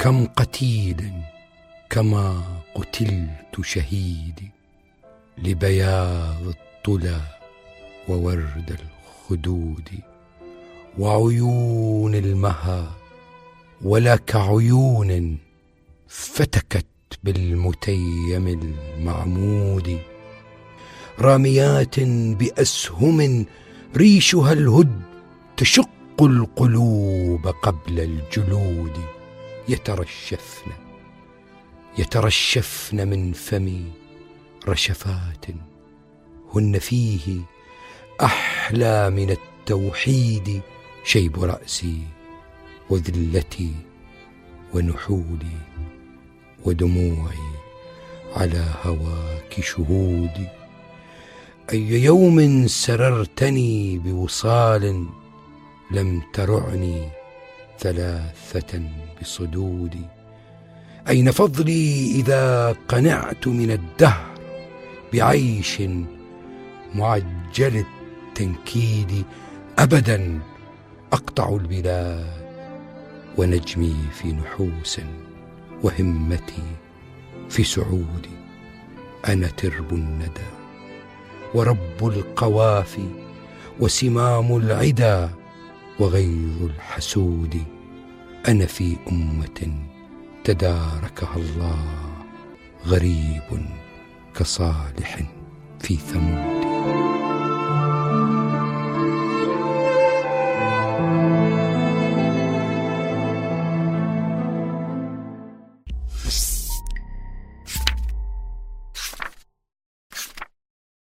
كم قتيل كما قتلت شهيدي لبياض الطلى وورد الخدود وعيون المها ولا كعيون فتكت بالمتيم المعمود راميات بأسهم ريشها الهد تشق القلوب قبل الجلود يترشفن يترشفن من فمي رشفات هن فيه أحلى من التوحيد شيب رأسي وذلتي ونحولي ودموعي على هواك شهودي. أي يوم سررتني بوصال لم ترعني ثلاثة بصدودي أين فضلي إذا قنعت من الدهر بعيش معجل التنكيد؟ ابدا أقطع البلاد ونجمي في نحوس وهمتي في سعودي أنا ترب الندى ورب القوافي وسمام العدا وغيظ الحسود أنا في أمة تداركها الله غريب كصالح في ثمود.